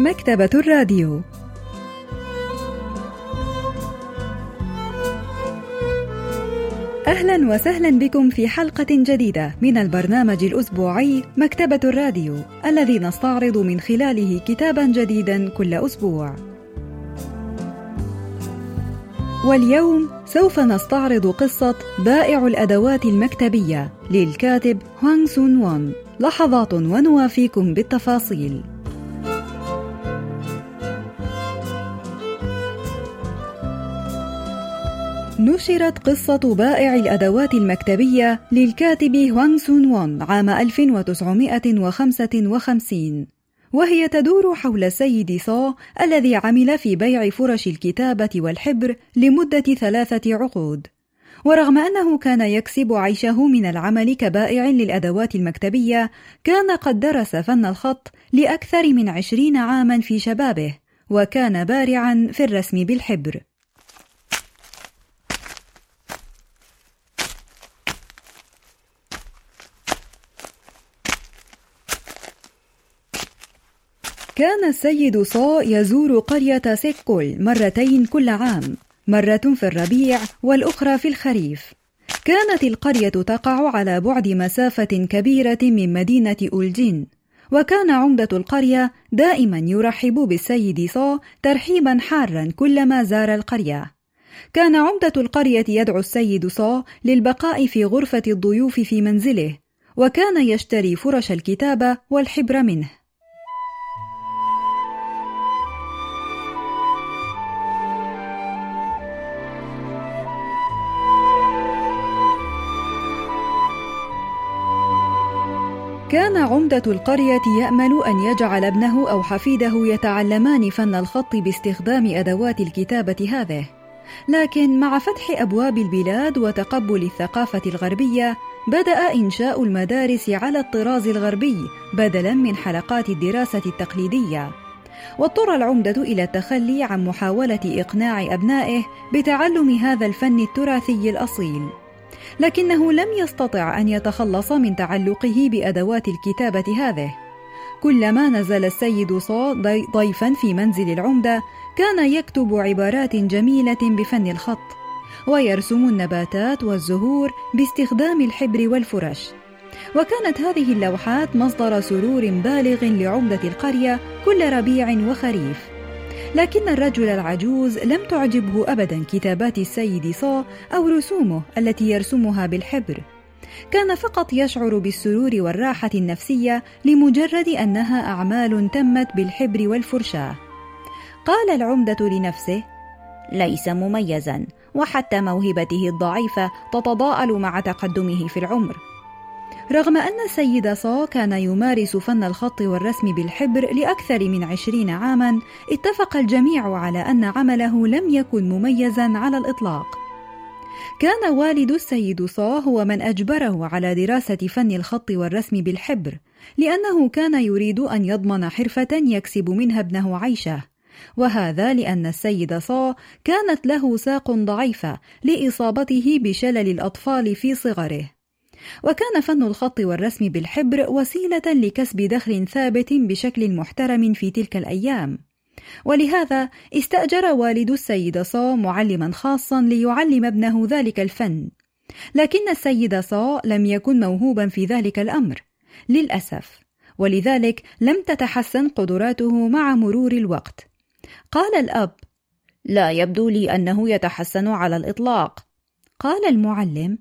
مكتبة الراديو أهلا وسهلا بكم في حلقة جديدة من البرنامج الأسبوعي مكتبة الراديو الذي نستعرض من خلاله كتابا جديدا كل أسبوع. واليوم سوف نستعرض قصة بائع الأدوات المكتبية للكاتب هوانغ سون وون. لحظات ونوافيكم بالتفاصيل. نشرت قصة بائع الأدوات المكتبية للكاتب هوانغ سون وون عام 1955 وهي تدور حول السيد صا الذي عمل في بيع فرش الكتابة والحبر لمدة ثلاثة عقود. ورغم أنه كان يكسب عيشه من العمل كبائع للأدوات المكتبية كان قد درس فن الخط لأكثر من عشرين عاما في شبابه وكان بارعا في الرسم بالحبر. كان السيد صا يزور قرية سيكول مرتين كل عام مرة في الربيع والأخرى في الخريف. كانت القرية تقع على بعد مسافة كبيرة من مدينة أولجين، وكان عمدة القرية دائما يرحب بالسيد صا ترحيبا حارا كلما زار القرية. كان عمدة القرية يدعو السيد صا للبقاء في غرفة الضيوف في منزله، وكان يشتري فرش الكتابة والحبر منه. كان عمدة القرية يأمل أن يجعل ابنه أو حفيده يتعلمان فن الخط باستخدام أدوات الكتابة هذه، لكن مع فتح أبواب البلاد وتقبل الثقافة الغربية، بدأ إنشاء المدارس على الطراز الغربي بدلاً من حلقات الدراسة التقليدية. واضطر العمدة إلى التخلي عن محاولة إقناع أبنائه بتعلم هذا الفن التراثي الأصيل. لكنه لم يستطع أن يتخلص من تعلقه بأدوات الكتابة هذه. كلما نزل السيد صا ضيفا في منزل العمدة كان يكتب عبارات جميلة بفن الخط ويرسم النباتات والزهور باستخدام الحبر والفرش. وكانت هذه اللوحات مصدر سرور بالغ لعمدة القرية كل ربيع وخريف. لكن الرجل العجوز لم تعجبه أبدا كتابات السيد صا أو رسومه التي يرسمها بالحبر. كان فقط يشعر بالسرور والراحة النفسية لمجرد أنها أعمال تمت بالحبر والفرشاة. قال العمدة لنفسه ليس مميزا وحتى موهبته الضعيفة تتضاءل مع تقدمه في العمر. رغم أن السيد صا كان يمارس فن الخط والرسم بالحبر لأكثر من عشرين عاما اتفق الجميع على أن عمله لم يكن مميزا على الإطلاق. كان والد السيد صا هو من أجبره على دراسة فن الخط والرسم بالحبر لأنه كان يريد أن يضمن حرفة يكسب منها ابنه عيشه. وهذا لأن السيد صا كانت له ساق ضعيفة لإصابته بشلل الأطفال في صغره. وكان فن الخط والرسم بالحبر وسيلة لكسب دخل ثابت بشكل محترم في تلك الأيام. ولهذا استأجر والد السيد صا معلما خاصا ليعلم ابنه ذلك الفن. لكن السيد صا لم يكن موهوبا في ذلك الأمر. للأسف. ولذلك لم تتحسن قدراته مع مرور الوقت. قال الأب لا يبدو لي أنه يتحسن على الإطلاق. قال المعلم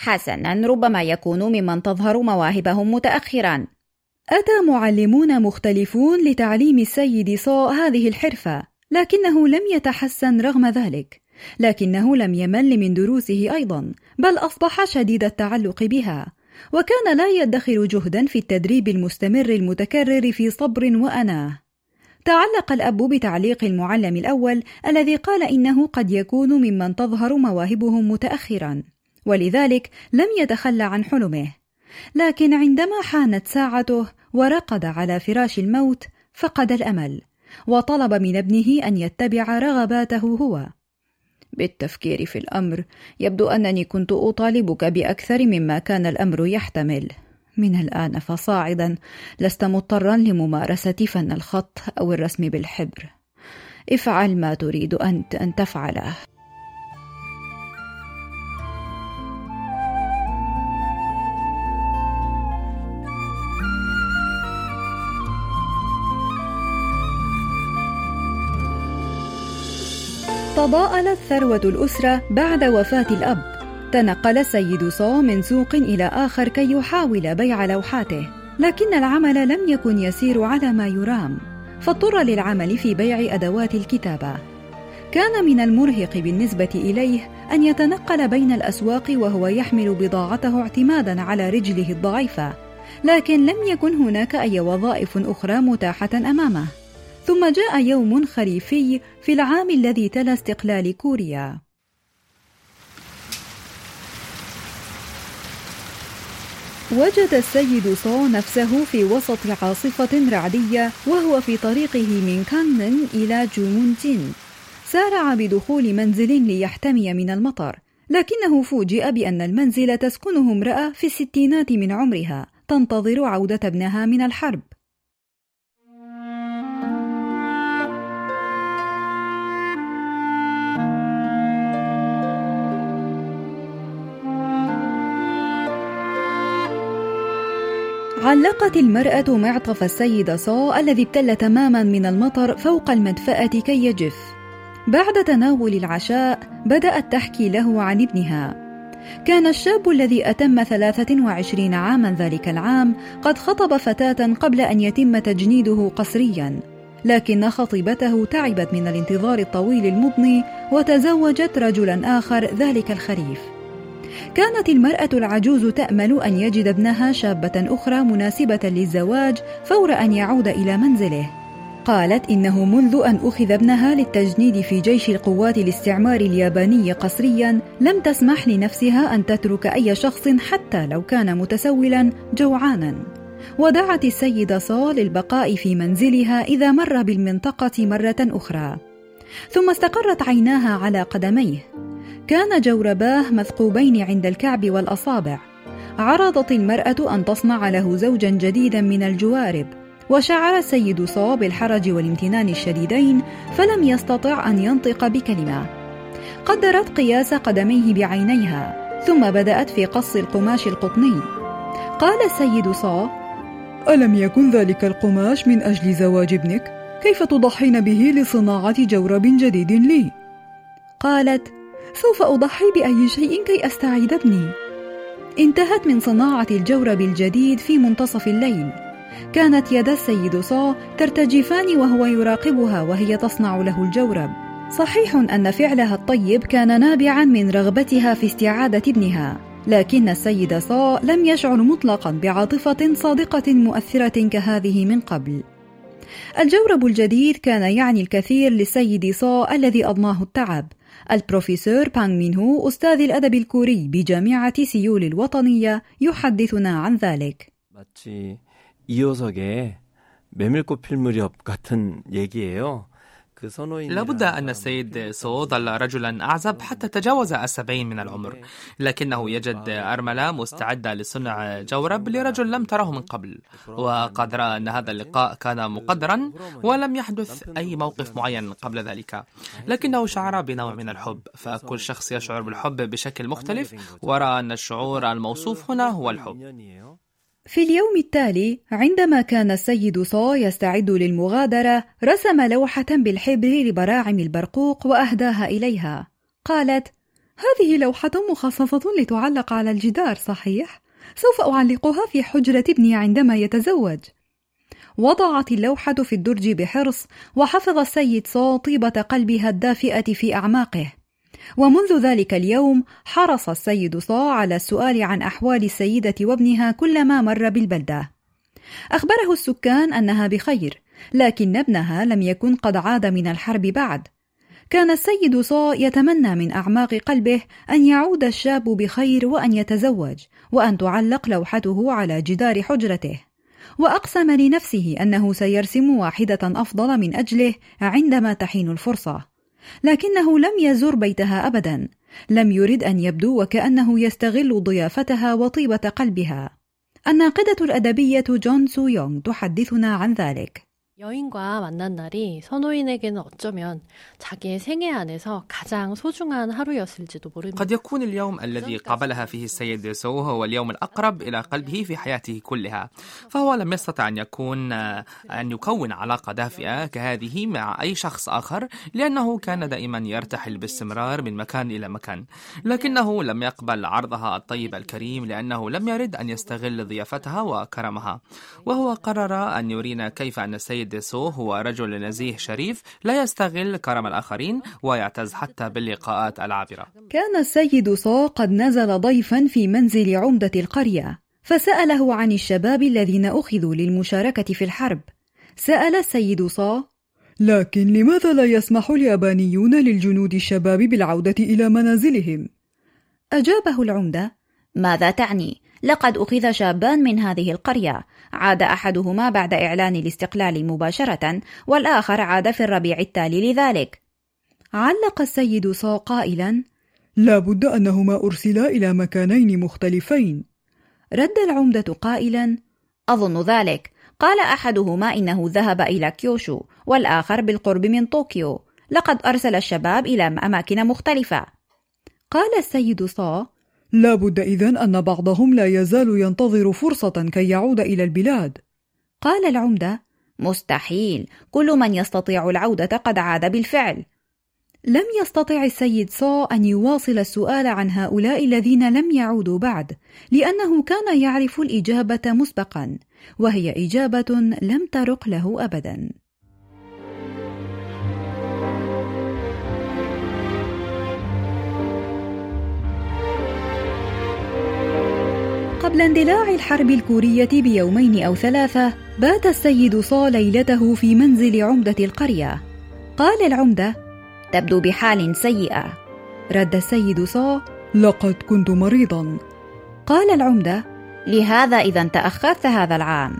حسنا ربما يكون ممن تظهر مواهبهم متأخرا. أتى معلمون مختلفون لتعليم السيد صاء هذه الحرفة لكنه لم يتحسن رغم ذلك لكنه لم يمل من دروسه أيضا بل أصبح شديد التعلق بها وكان لا يدخر جهدا في التدريب المستمر المتكرر في صبر وأناة. تعلق الأب بتعليق المعلم الأول الذي قال إنه قد يكون ممن تظهر مواهبهم متأخرا. ولذلك لم يتخلى عن حلمه. لكن عندما حانت ساعته ورقد على فراش الموت فقد الأمل وطلب من ابنه أن يتبع رغباته هو. بالتفكير في الأمر يبدو أنني كنت أطالبك بأكثر مما كان الأمر يحتمل. من الآن فصاعدا لست مضطرا لممارسة فن الخط أو الرسم بالحبر. افعل ما تريد أنت أن تفعله. تضاءلت ثروة الأسرة بعد وفاة الأب. تنقل السيد صو من سوق إلى آخر كي يحاول بيع لوحاته. لكن العمل لم يكن يسير على ما يرام. فاضطر للعمل في بيع أدوات الكتابة. كان من المرهق بالنسبة إليه أن يتنقل بين الأسواق وهو يحمل بضاعته اعتمادا على رجله الضعيفة. لكن لم يكن هناك أي وظائف أخرى متاحة أمامه. ثم جاء يوم خريفي في العام الذي تلا استقلال كوريا. وجد السيد صو نفسه في وسط عاصفة رعدية وهو في طريقه من كانن إلى جومونجين سارع بدخول منزل ليحتمي من المطر لكنه فوجئ بأن المنزل تسكنه امرأة في الستينات من عمرها تنتظر عودة ابنها من الحرب. علقت المرأة معطف السيد صو الذي ابتل تماما من المطر فوق المدفأة كي يجف. بعد تناول العشاء بدأت تحكي له عن ابنها. كان الشاب الذي أتم 23 عاما ذلك العام قد خطب فتاة قبل أن يتم تجنيده قسريا. لكن خطيبته تعبت من الانتظار الطويل المضني وتزوجت رجلا آخر ذلك الخريف. كانت المرأة العجوز تأمل أن يجد ابنها شابة أخرى مناسبة للزواج فور أن يعود إلى منزله. قالت إنه منذ أن أخذ ابنها للتجنيد في جيش القوات الاستعمار الياباني قسريا لم تسمح لنفسها أن تترك أي شخص حتى لو كان متسولا جوعانا. ودعت السيدة صال للبقاء في منزلها إذا مر بالمنطقة مرة أخرى. ثم استقرت عيناها على قدميه كان جورباه مثقوبين عند الكعب والأصابع عرضت المرأة أن تصنع له زوجا جديدا من الجوارب وشعر السيد صو بالحرج والامتنان الشديدين فلم يستطع أن ينطق بكلمة قدرت قياس قدميه بعينيها ثم بدأت في قص القماش القطني قال السيد صو ألم يكن ذلك القماش من أجل زواج ابنك؟ كيف تضحين به لصناعة جورب جديد لي؟ قالت سوف أضحي بأي شيء كي أستعيد ابني انتهت من صناعة الجورب الجديد في منتصف الليل. كانت يدا السيد صا ترتجفان وهو يراقبها وهي تصنع له الجورب. صحيح أن فعلها الطيب كان نابعا من رغبتها في استعادة ابنها لكن السيد صا لم يشعر مطلقا بعاطفة صادقة مؤثرة كهذه من قبل. الجورب الجديد كان يعني الكثير للسيد سو الذي أضناه التعب. البروفيسور بانغ مين هو أستاذ الأدب الكوري بجامعة سيول الوطنية يحدثنا عن ذلك. 마치 이호석의 메밀꽃 필 무렵 같은 얘기예요. لابد أن السيد سو ظل رجلا أعزب حتى تجاوز السبعين من العمر. لكنه يجد أرملة مستعدة لصنع جورب لرجل لم تره من قبل. وقد رأى أن هذا اللقاء كان مقدرا ولم يحدث أي موقف معين قبل ذلك. لكنه شعر بنوع من الحب. فكل شخص يشعر بالحب بشكل مختلف. ورأى أن الشعور الموصوف هنا هو الحب. في اليوم التالي عندما كان السيد صو يستعد للمغادرة رسم لوحة بالحبر لبراعم البرقوق وأهداها إليها. قالت هذه لوحة مخصصة لتعلق على الجدار صحيح؟ سوف أعلقها في حجرة ابني عندما يتزوج. وضعت اللوحة في الدرج بحرص وحفظ السيد صو طيبة قلبها الدافئة في أعماقه. ومنذ ذلك اليوم حرص السيد صا على السؤال عن أحوال السيدة وابنها كلما مر بالبلدة. أخبره السكان أنها بخير، لكن ابنها لم يكن قد عاد من الحرب بعد. كان السيد صا يتمنى من أعماق قلبه أن يعود الشاب بخير وأن يتزوج، وأن تعلق لوحته على جدار حجرته. وأقسم لنفسه أنه سيرسم واحدة أفضل من أجله عندما تحين الفرصة. لكنه لم يزر بيتها ابدا لم يرد أن يبدو وكأنه يستغل ضيافتها وطيبة قلبها الناقدة الأدبية جون سو يونغ تحدثنا عن ذلك. 여인과 만난 날이 선호인에게는 어쩌면 자기의 생애 안에서 가장 소중한 하루였을지도 모릅니다. قد يكون اليوم الذي قابلها فيه السيد سو هو اليوم الأقرب إلى قلبه في حياته كلها فهو لم يستطع أن يكون أن يكون علاقة دافئة كهذه مع أي شخص آخر لأنه كان دائما يرتحل باستمرار من مكان إلى مكان لكنه لم يقبل عرضها الطيب الكريم لأنه لم يرد أن يستغل ضيافتها وكرمها وهو قرر أن يرينا كيف أن السيد ديسو هو رجل نزيه شريف لا يستغل كرم الآخرين ويعتز حتى باللقاءات العابرة كان السيد صو قد نزل ضيفا في منزل عمدة القرية فسأله عن الشباب الذين أخذوا للمشاركة في الحرب سأل السيد صو لكن لماذا لا يسمح اليابانيون للجنود الشباب بالعودة إلى منازلهم؟ أجابه العمدة ماذا تعني؟ لقد أخذ شابان من هذه القرية عاد أحدهما بعد إعلان الاستقلال مباشرة والآخر عاد في الربيع التالي لذلك. علق السيد سو قائلا لا بد أنهما أرسلا إلى مكانين مختلفين. رد العمدة قائلا أظن ذلك. قال أحدهما إنه ذهب إلى كيوشو والآخر بالقرب من طوكيو. لقد أرسل الشباب إلى أماكن مختلفة. قال السيد سو لا بد إذن أن بعضهم لا يزال ينتظر فرصة كي يعود إلى البلاد. قال العمدة مستحيل كل من يستطيع العودة قد عاد بالفعل. لم يستطع السيد صو أن يواصل السؤال عن هؤلاء الذين لم يعودوا بعد لأنه كان يعرف الإجابة مسبقا وهي إجابة لم ترق له أبدا. قبل اندلاع الحرب الكورية بيومين أو ثلاثة بات السيد صو ليلته في منزل عمدة القرية. قال العمدة تبدو بحال سيئة. رد السيد صو لقد كنت مريضا. قال العمدة لهذا إذا تأخرت هذا العام.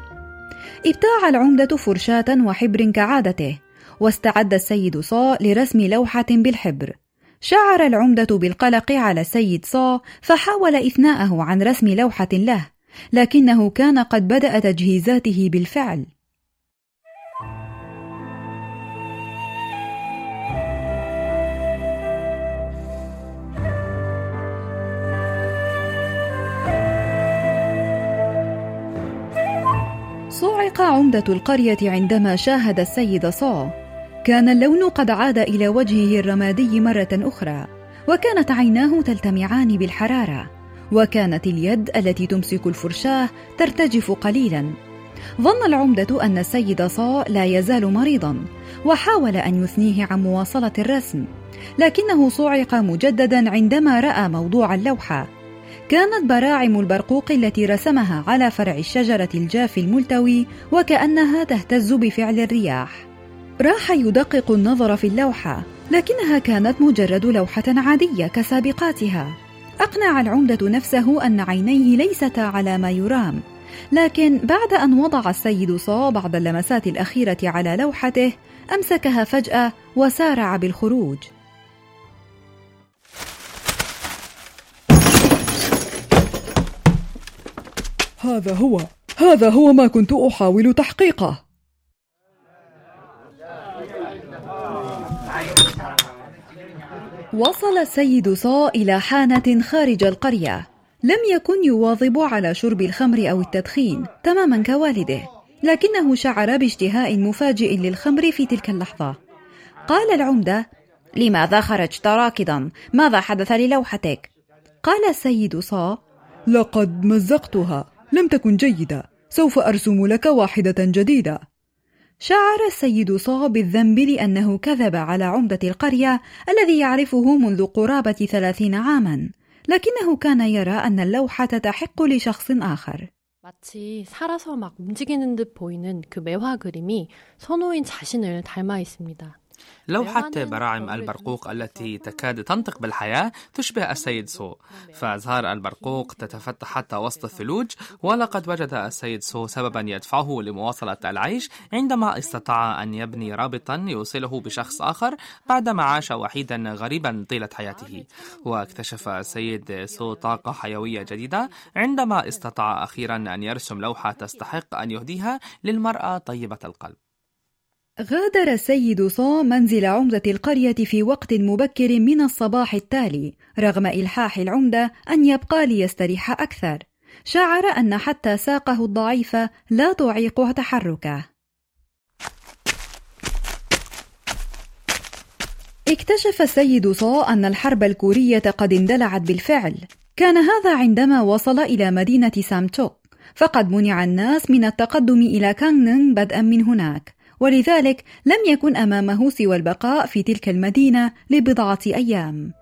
ابتاع العمدة فرشاة وحبر كعادته واستعد السيد صو لرسم لوحة بالحبر. شعر العمدة بالقلق على السيد صا فحاول إثناءه عن رسم لوحة له لكنه كان قد بدأ تجهيزاته بالفعل. صعق عمدة القرية عندما شاهد السيد صا. كان اللون قد عاد إلى وجهه الرمادي مرة أخرى وكانت عيناه تلتمعان بالحرارة وكانت اليد التي تمسك الفرشاة ترتجف قليلا. ظن العمدة أن السيد صا لا يزال مريضا وحاول أن يثنيه عن مواصلة الرسم لكنه صعق مجددا عندما رأى موضوع اللوحة. كانت براعم البرقوق التي رسمها على فرع الشجرة الجاف الملتوي وكأنها تهتز بفعل الرياح. راح يدقق النظر في اللوحة لكنها كانت مجرد لوحة عادية كسابقاتها. أقنع العمدة نفسه أن عينيه ليستا على ما يرام لكن بعد أن وضع السيد صا بعض اللمسات الأخيرة على لوحته أمسكها فجأة وسارع بالخروج. هذا هو هذا هو ما كنت أحاول تحقيقه. وصل السيد صا إلى حانة خارج القرية لم يكن يواظب على شرب الخمر أو التدخين تماما كوالده لكنه شعر باشتهاء مفاجئ للخمر في تلك اللحظة قال العمدة لماذا خرجت راكضا؟ ماذا حدث للوحتك؟ قال السيد صا لقد مزقتها لم تكن جيدة سوف أرسم لك واحدة جديدة شعر السيد صا بالذنب لأنه كذب على عمدة القرية الذي يعرفه منذ قرابة ثلاثين عاما لكنه كان يرى أن اللوحة تحق لشخص آخر 마치 살아서 막 움직이는 듯 보이는 그 매화 그림이 선호인 자신을 닮아 있습니다. لوحة براعم البرقوق التي تكاد تنطق بالحياة تشبه السيد سو. فأزهار البرقوق تتفتح حتى وسط الثلوج ولقد وجد السيد سو سببا يدفعه لمواصلة العيش عندما استطاع أن يبني رابطا يوصله بشخص آخر بعدما عاش وحيدا غريبا طيلة حياته. واكتشف السيد سو طاقة حيوية جديدة عندما استطاع أخيرا أن يرسم لوحة تستحق أن يهديها للمرأة طيبة القلب. غادر السيد صا منزل عمدة القرية في وقت مبكر من الصباح التالي رغم إلحاح العمدة أن يبقى ليستريح أكثر. شعر أن حتى ساقه الضعيفة لا تعيق تحركه. اكتشف السيد صا أن الحرب الكورية قد اندلعت بالفعل. كان هذا عندما وصل إلى مدينة سامتوك فقد منع الناس من التقدم إلى كانغنن بدءا من هناك. ولذلك لم يكن أمامه سوى البقاء في تلك المدينة لبضعة أيام.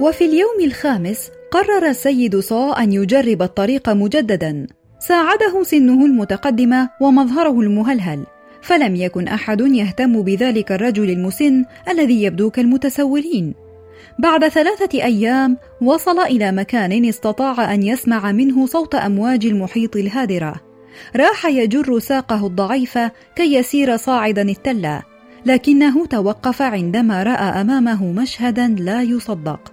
وفي اليوم الخامس قرر السيد صا أن يجرب الطريق مجددا. ساعده سنه المتقدمة ومظهره المهلهل. فلم يكن أحد يهتم بذلك الرجل المسن الذي يبدو كالمتسولين. بعد ثلاثة أيام وصل إلى مكان استطاع أن يسمع منه صوت أمواج المحيط الهادرة. راح يجر ساقه الضعيفه كي يسير صاعدا التله لكنه توقف عندما رأى أمامه مشهدا لا يصدق.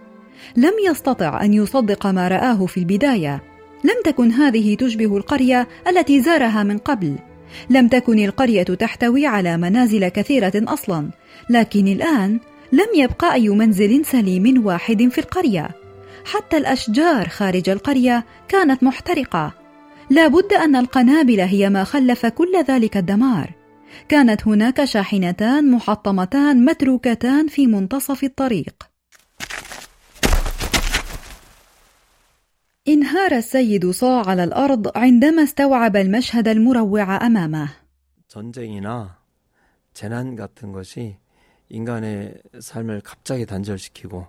لم يستطع أن يصدق ما رآه في البداية. لم تكن هذه تشبه القرية التي زارها من قبل. لم تكن القرية تحتوي على منازل كثيرة أصلا، لكن الآن لم يبقى أي منزل سليم واحد في القرية، حتى الأشجار خارج القرية كانت محترقة. لا بد أن القنابل هي ما خلف كل ذلك الدمار. كانت هناك شاحنتان محطمتان متروكتان في منتصف الطريق. انهار السيد صاع على الأرض عندما استوعب المشهد المروع أمامه. 전쟁이나 재난 같은 것이 인간의 삶을 갑자기 단절시키고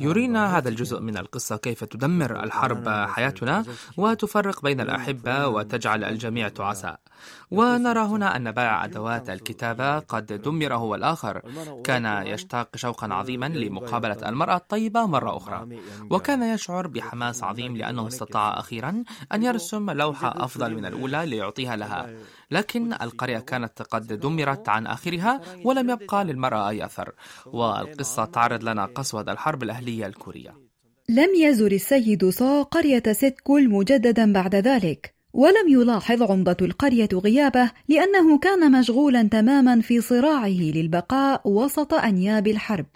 يرينا هذا الجزء من القصة كيف تدمر الحرب حياتنا وتفرق بين الأحبة وتجعل الجميع تعساء ونرى هنا أن بائع أدوات الكتابة قد دمر هو الآخر كان يشتاق شوقا عظيما لمقابلة المرأة الطيبة مرة أخرى. وكان يشعر بحماس عظيم لأنه استطاع أخيرا أن يرسم لوحة أفضل من الأولى ليعطيها لها. لكن القرية كانت قد دمرت عن آخرها ولم يبقى للمرأة أي أثر. والقصة تعرض لنا قسوة الحرب الأهلية الكورية. لم يزر السيد صا قرية سيتكول مجددا بعد ذلك ولم يلاحظ عمدة القرية غيابه لأنه كان مشغولا تماما في صراعه للبقاء وسط أنياب الحرب.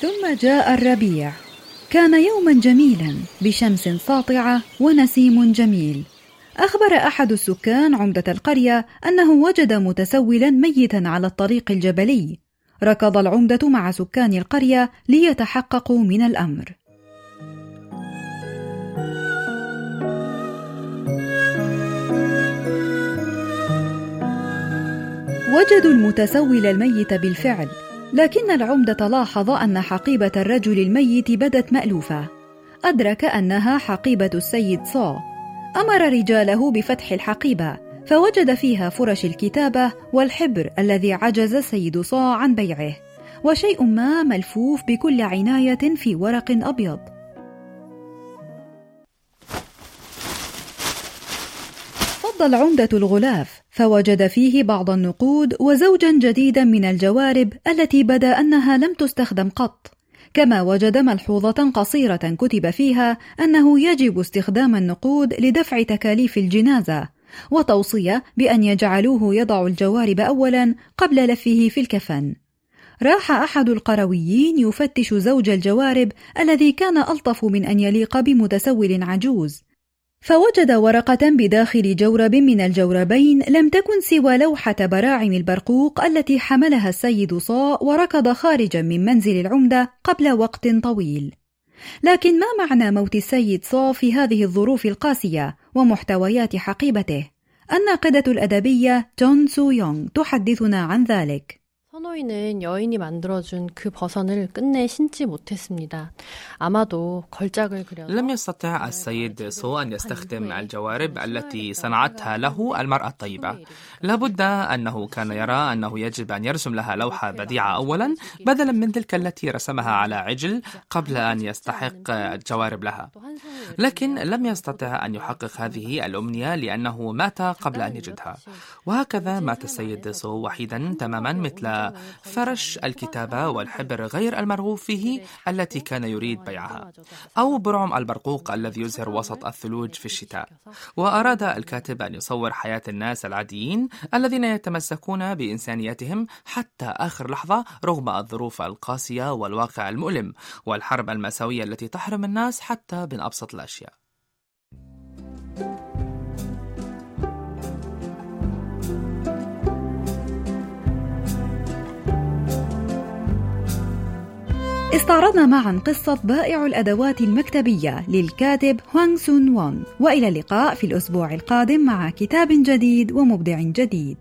ثم جاء الربيع. كان يوما جميلا بشمس ساطعة ونسيم جميل. أخبر أحد السكان عمدة القرية أنه وجد متسولا ميتا على الطريق الجبلي. ركض العمدة مع سكان القرية ليتحققوا من الأمر. وجدوا المتسول الميت بالفعل لكن العمدة لاحظ أن حقيبة الرجل الميت بدت مألوفة. أدرك أنها حقيبة السيد صا أمر رجاله بفتح الحقيبة فوجد فيها فرش الكتابة والحبر الذي عجز السيد صا عن بيعه وشيء ما ملفوف بكل عناية في ورق أبيض. فض العمدة الغلاف فوجد فيه بعض النقود وزوجا جديدا من الجوارب التي بدا أنها لم تستخدم قط. كما وجد ملحوظة قصيرة كتب فيها أنه يجب استخدام النقود لدفع تكاليف الجنازة وتوصية بأن يجعلوه يضع الجوارب اولا قبل لفه في الكفن. راح أحد القرويين يفتش زوج الجوارب الذي كان ألطف من أن يليق بمتسول عجوز. فوجد ورقة بداخل جورب من الجوربين لم تكن سوى لوحة براعم البرقوق التي حملها السيد صاء وركض خارجا من منزل العمدة قبل وقت طويل. لكن ما معنى موت السيد صاء في هذه الظروف القاسية ومحتويات حقيبته؟ الناقدة الأدبية جون سو يونغ تحدثنا عن ذلك. 선호이는 여인이 만들어준 그 버선을 끝내 신지 못했습니다. 아마도 걸작을 그려서 لم يستطع السيد سو أن يستخدم الجوارب التي صنعتها له المرأة الطيبة لابد أنه كان يرى أنه يجب أن يرسم لها لوحة بديعة أولا بدلا من تلك التي رسمها على عجل قبل أن يستحق الجوارب لها لكن لم يستطع أن يحقق هذه الأمنية لأنه مات قبل أن يجدها وهكذا مات السيد سو وحيدا تماما مثل فرش الكتابة والحبر غير المرغوب فيه التي كان يريد بيعها أو برعم البرقوق الذي يزهر وسط الثلوج في الشتاء. وأراد الكاتب أن يصور حياة الناس العاديين الذين يتمسكون بإنسانيتهم حتى آخر لحظة رغم الظروف القاسية والواقع المؤلم والحرب المأساوية التي تحرم الناس حتى من أبسط الأشياء. استعرضنا معا قصة بائع الأدوات المكتبية للكاتب هوانغ سون وون وإلى اللقاء في الأسبوع القادم مع كتاب جديد ومبدع جديد.